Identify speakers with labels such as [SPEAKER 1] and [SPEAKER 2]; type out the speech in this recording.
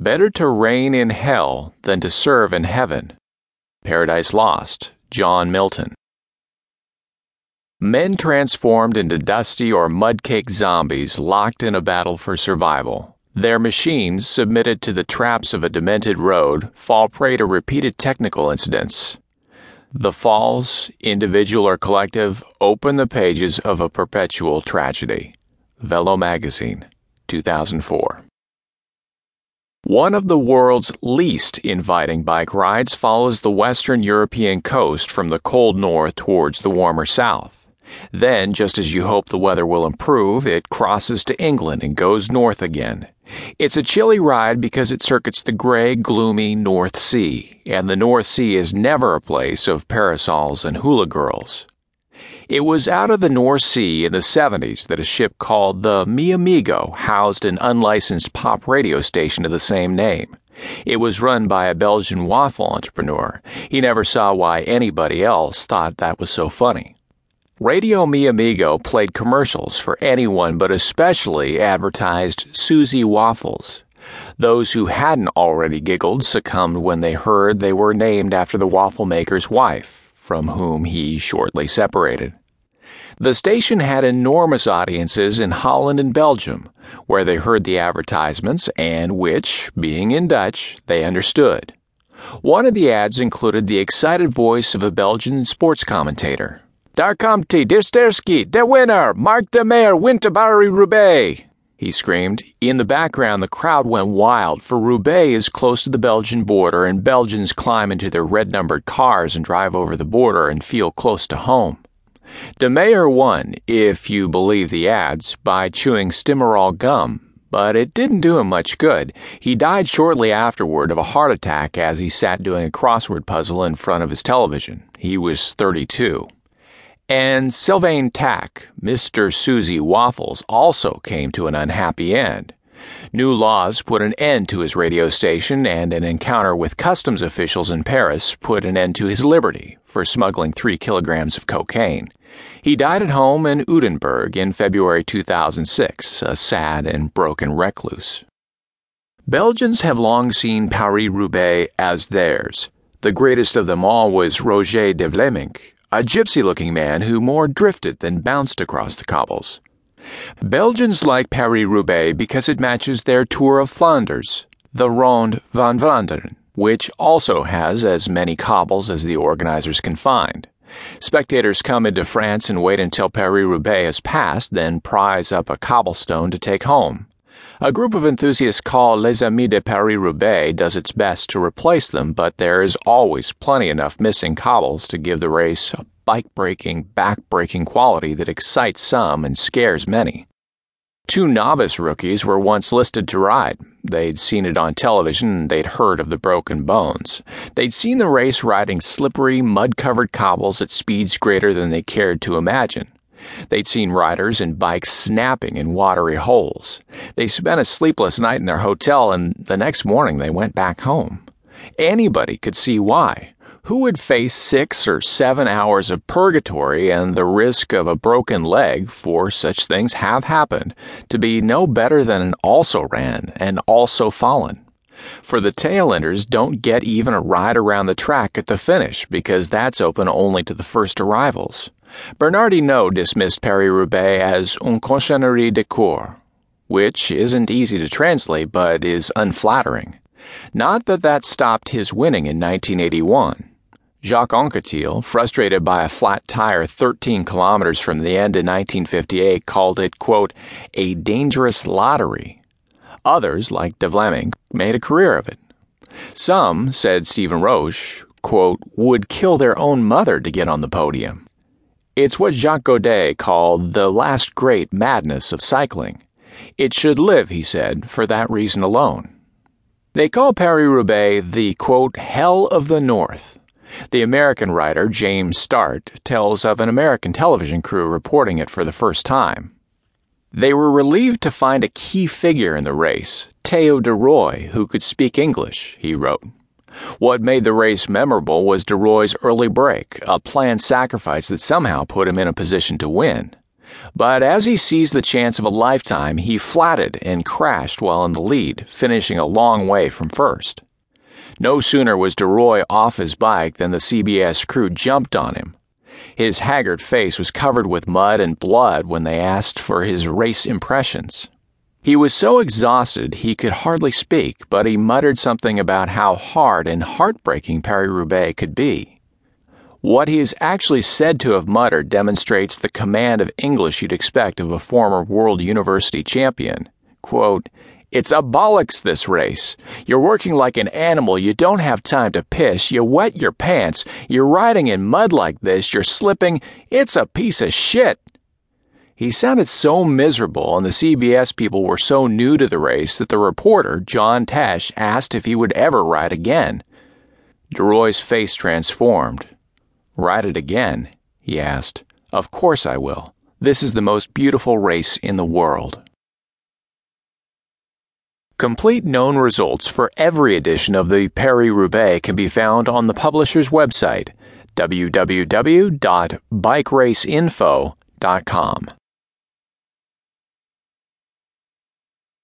[SPEAKER 1] Better to reign in hell than to serve in heaven. Paradise Lost, John Milton. Men transformed into dusty or mud-caked zombies locked in a battle for survival. Their machines, submitted to the traps of a demented road, fall prey to repeated technical incidents. The falls, individual or collective, open the pages of a perpetual tragedy. Velo Magazine, 2004. One of the world's least inviting bike rides follows the western European coast from the cold north towards the warmer south. Then, just as you hope the weather will improve, it crosses to England and goes north again. It's a chilly ride because it circuits the gray, gloomy North Sea, and the North Sea is never a place of parasols and hula girls. It was out of the North Sea in the 70s that a ship called the Mi Amigo housed an unlicensed pop radio station of the same name. It was run by a Belgian waffle entrepreneur. He never saw why anybody else thought that was so funny. Radio Mi Amigo played commercials for anyone but especially advertised Susie waffles. Those who hadn't already giggled succumbed when they heard they were named after the waffle maker's wife, from whom he shortly separated. The station had enormous audiences in Holland and Belgium, where they heard the advertisements and which, being in Dutch, they understood. One of the ads included the excited voice of a Belgian sports commentator. Daar komt hij, Sterski, der winner, Marc Demeyer, Paris-Roubaix. He screamed. In the background, the crowd went wild, for Roubaix is close to the Belgian border, and Belgians climb into their red numbered cars and drive over the border and feel close to home. Demeyer won, if you believe the ads, by chewing Stimorol gum, but it didn't do him much good. He died shortly afterward of a heart attack as he sat doing a crossword puzzle in front of his television. He was 32. And Sylvain Tack, Mr. Susie Waffles, also came to an unhappy end. New laws put an end to his radio station, and an encounter with customs officials in Paris put an end to his liberty for smuggling three kilograms of cocaine. He died at home in Udenburg in February 2006, a sad and broken recluse. Belgians have long seen Paris Roubaix as theirs. The greatest of them all was Roger De Vlaeminck, a gypsy looking man who more drifted than bounced across the cobbles. Belgians like Paris Roubaix because it matches their Tour of Flanders, the Ronde van Vlaanderen, which also has as many cobbles as the organizers can find. Spectators come into France and wait until Paris Roubaix has passed, then prize up a cobblestone to take home. A group of enthusiasts called Les Amis de Paris Roubaix does its best to replace them, but there is always plenty enough missing cobbles to give the race a bike breaking, back breaking quality that excites some and scares many. Two novice rookies were once listed to ride. They'd seen it on television and they'd heard of the broken bones. They'd seen the race riding slippery, mud covered cobbles at speeds greater than they cared to imagine. They'd seen riders and bikes snapping in watery holes. They spent a sleepless night in their hotel, and the next morning they went back home. Anybody could see why. Who would face six or seven hours of purgatory and the risk of a broken leg, for such things have happened, to be no better than an also ran and also fallen? For the tailenders don't get even a ride around the track at the finish because that's open only to the first arrivals. Bernard Hinault dismissed Paris Roubaix as une cochonnerie de cour, which isn't easy to translate but is unflattering. Not that that stopped his winning in 1981. Jacques Anquetil, frustrated by a flat tire 13 kilometers from the end in 1958, called it, quote, a dangerous lottery. Others, like De Vlaeminck, made a career of it. Some, said Stephen Roche, quote, would kill their own mother to get on the podium. It's what Jacques Goddet called the last great madness of cycling. It should live, he said, for that reason alone. They call Paris Roubaix the, quote, hell of the North. The American writer James Startt tells of an American television crew reporting it for the first time. They were relieved to find a key figure in the race, Theo de Rooij, who could speak English, he wrote. What made the race memorable was de Rooij's early break, a planned sacrifice that somehow put him in a position to win. But as he seized the chance of a lifetime, he flatted and crashed while in the lead, finishing a long way from first. No sooner was de Rooij off his bike than the CBS crew jumped on him. His haggard face was covered with mud and blood when they asked for his race impressions. He was so exhausted he could hardly speak, but he muttered something about how hard and heartbreaking Paris Roubaix could be. What he is actually said to have muttered demonstrates the command of English you'd expect of a former World University champion. Quote, it's a bollocks, this race. You're working like an animal. You don't have time to piss. You wet your pants. You're riding in mud like this. You're slipping. It's a piece of shit. He sounded so miserable, and the CBS people were so new to the race that the reporter, John Tesh, asked if he would ever ride again. de Rooij's face transformed. Ride it again? he asked. Of course I will. This is the most beautiful race in the world. Complete known results for every edition of the Paris Roubaix can be found on the publisher's website, www.bikeraceinfo.com.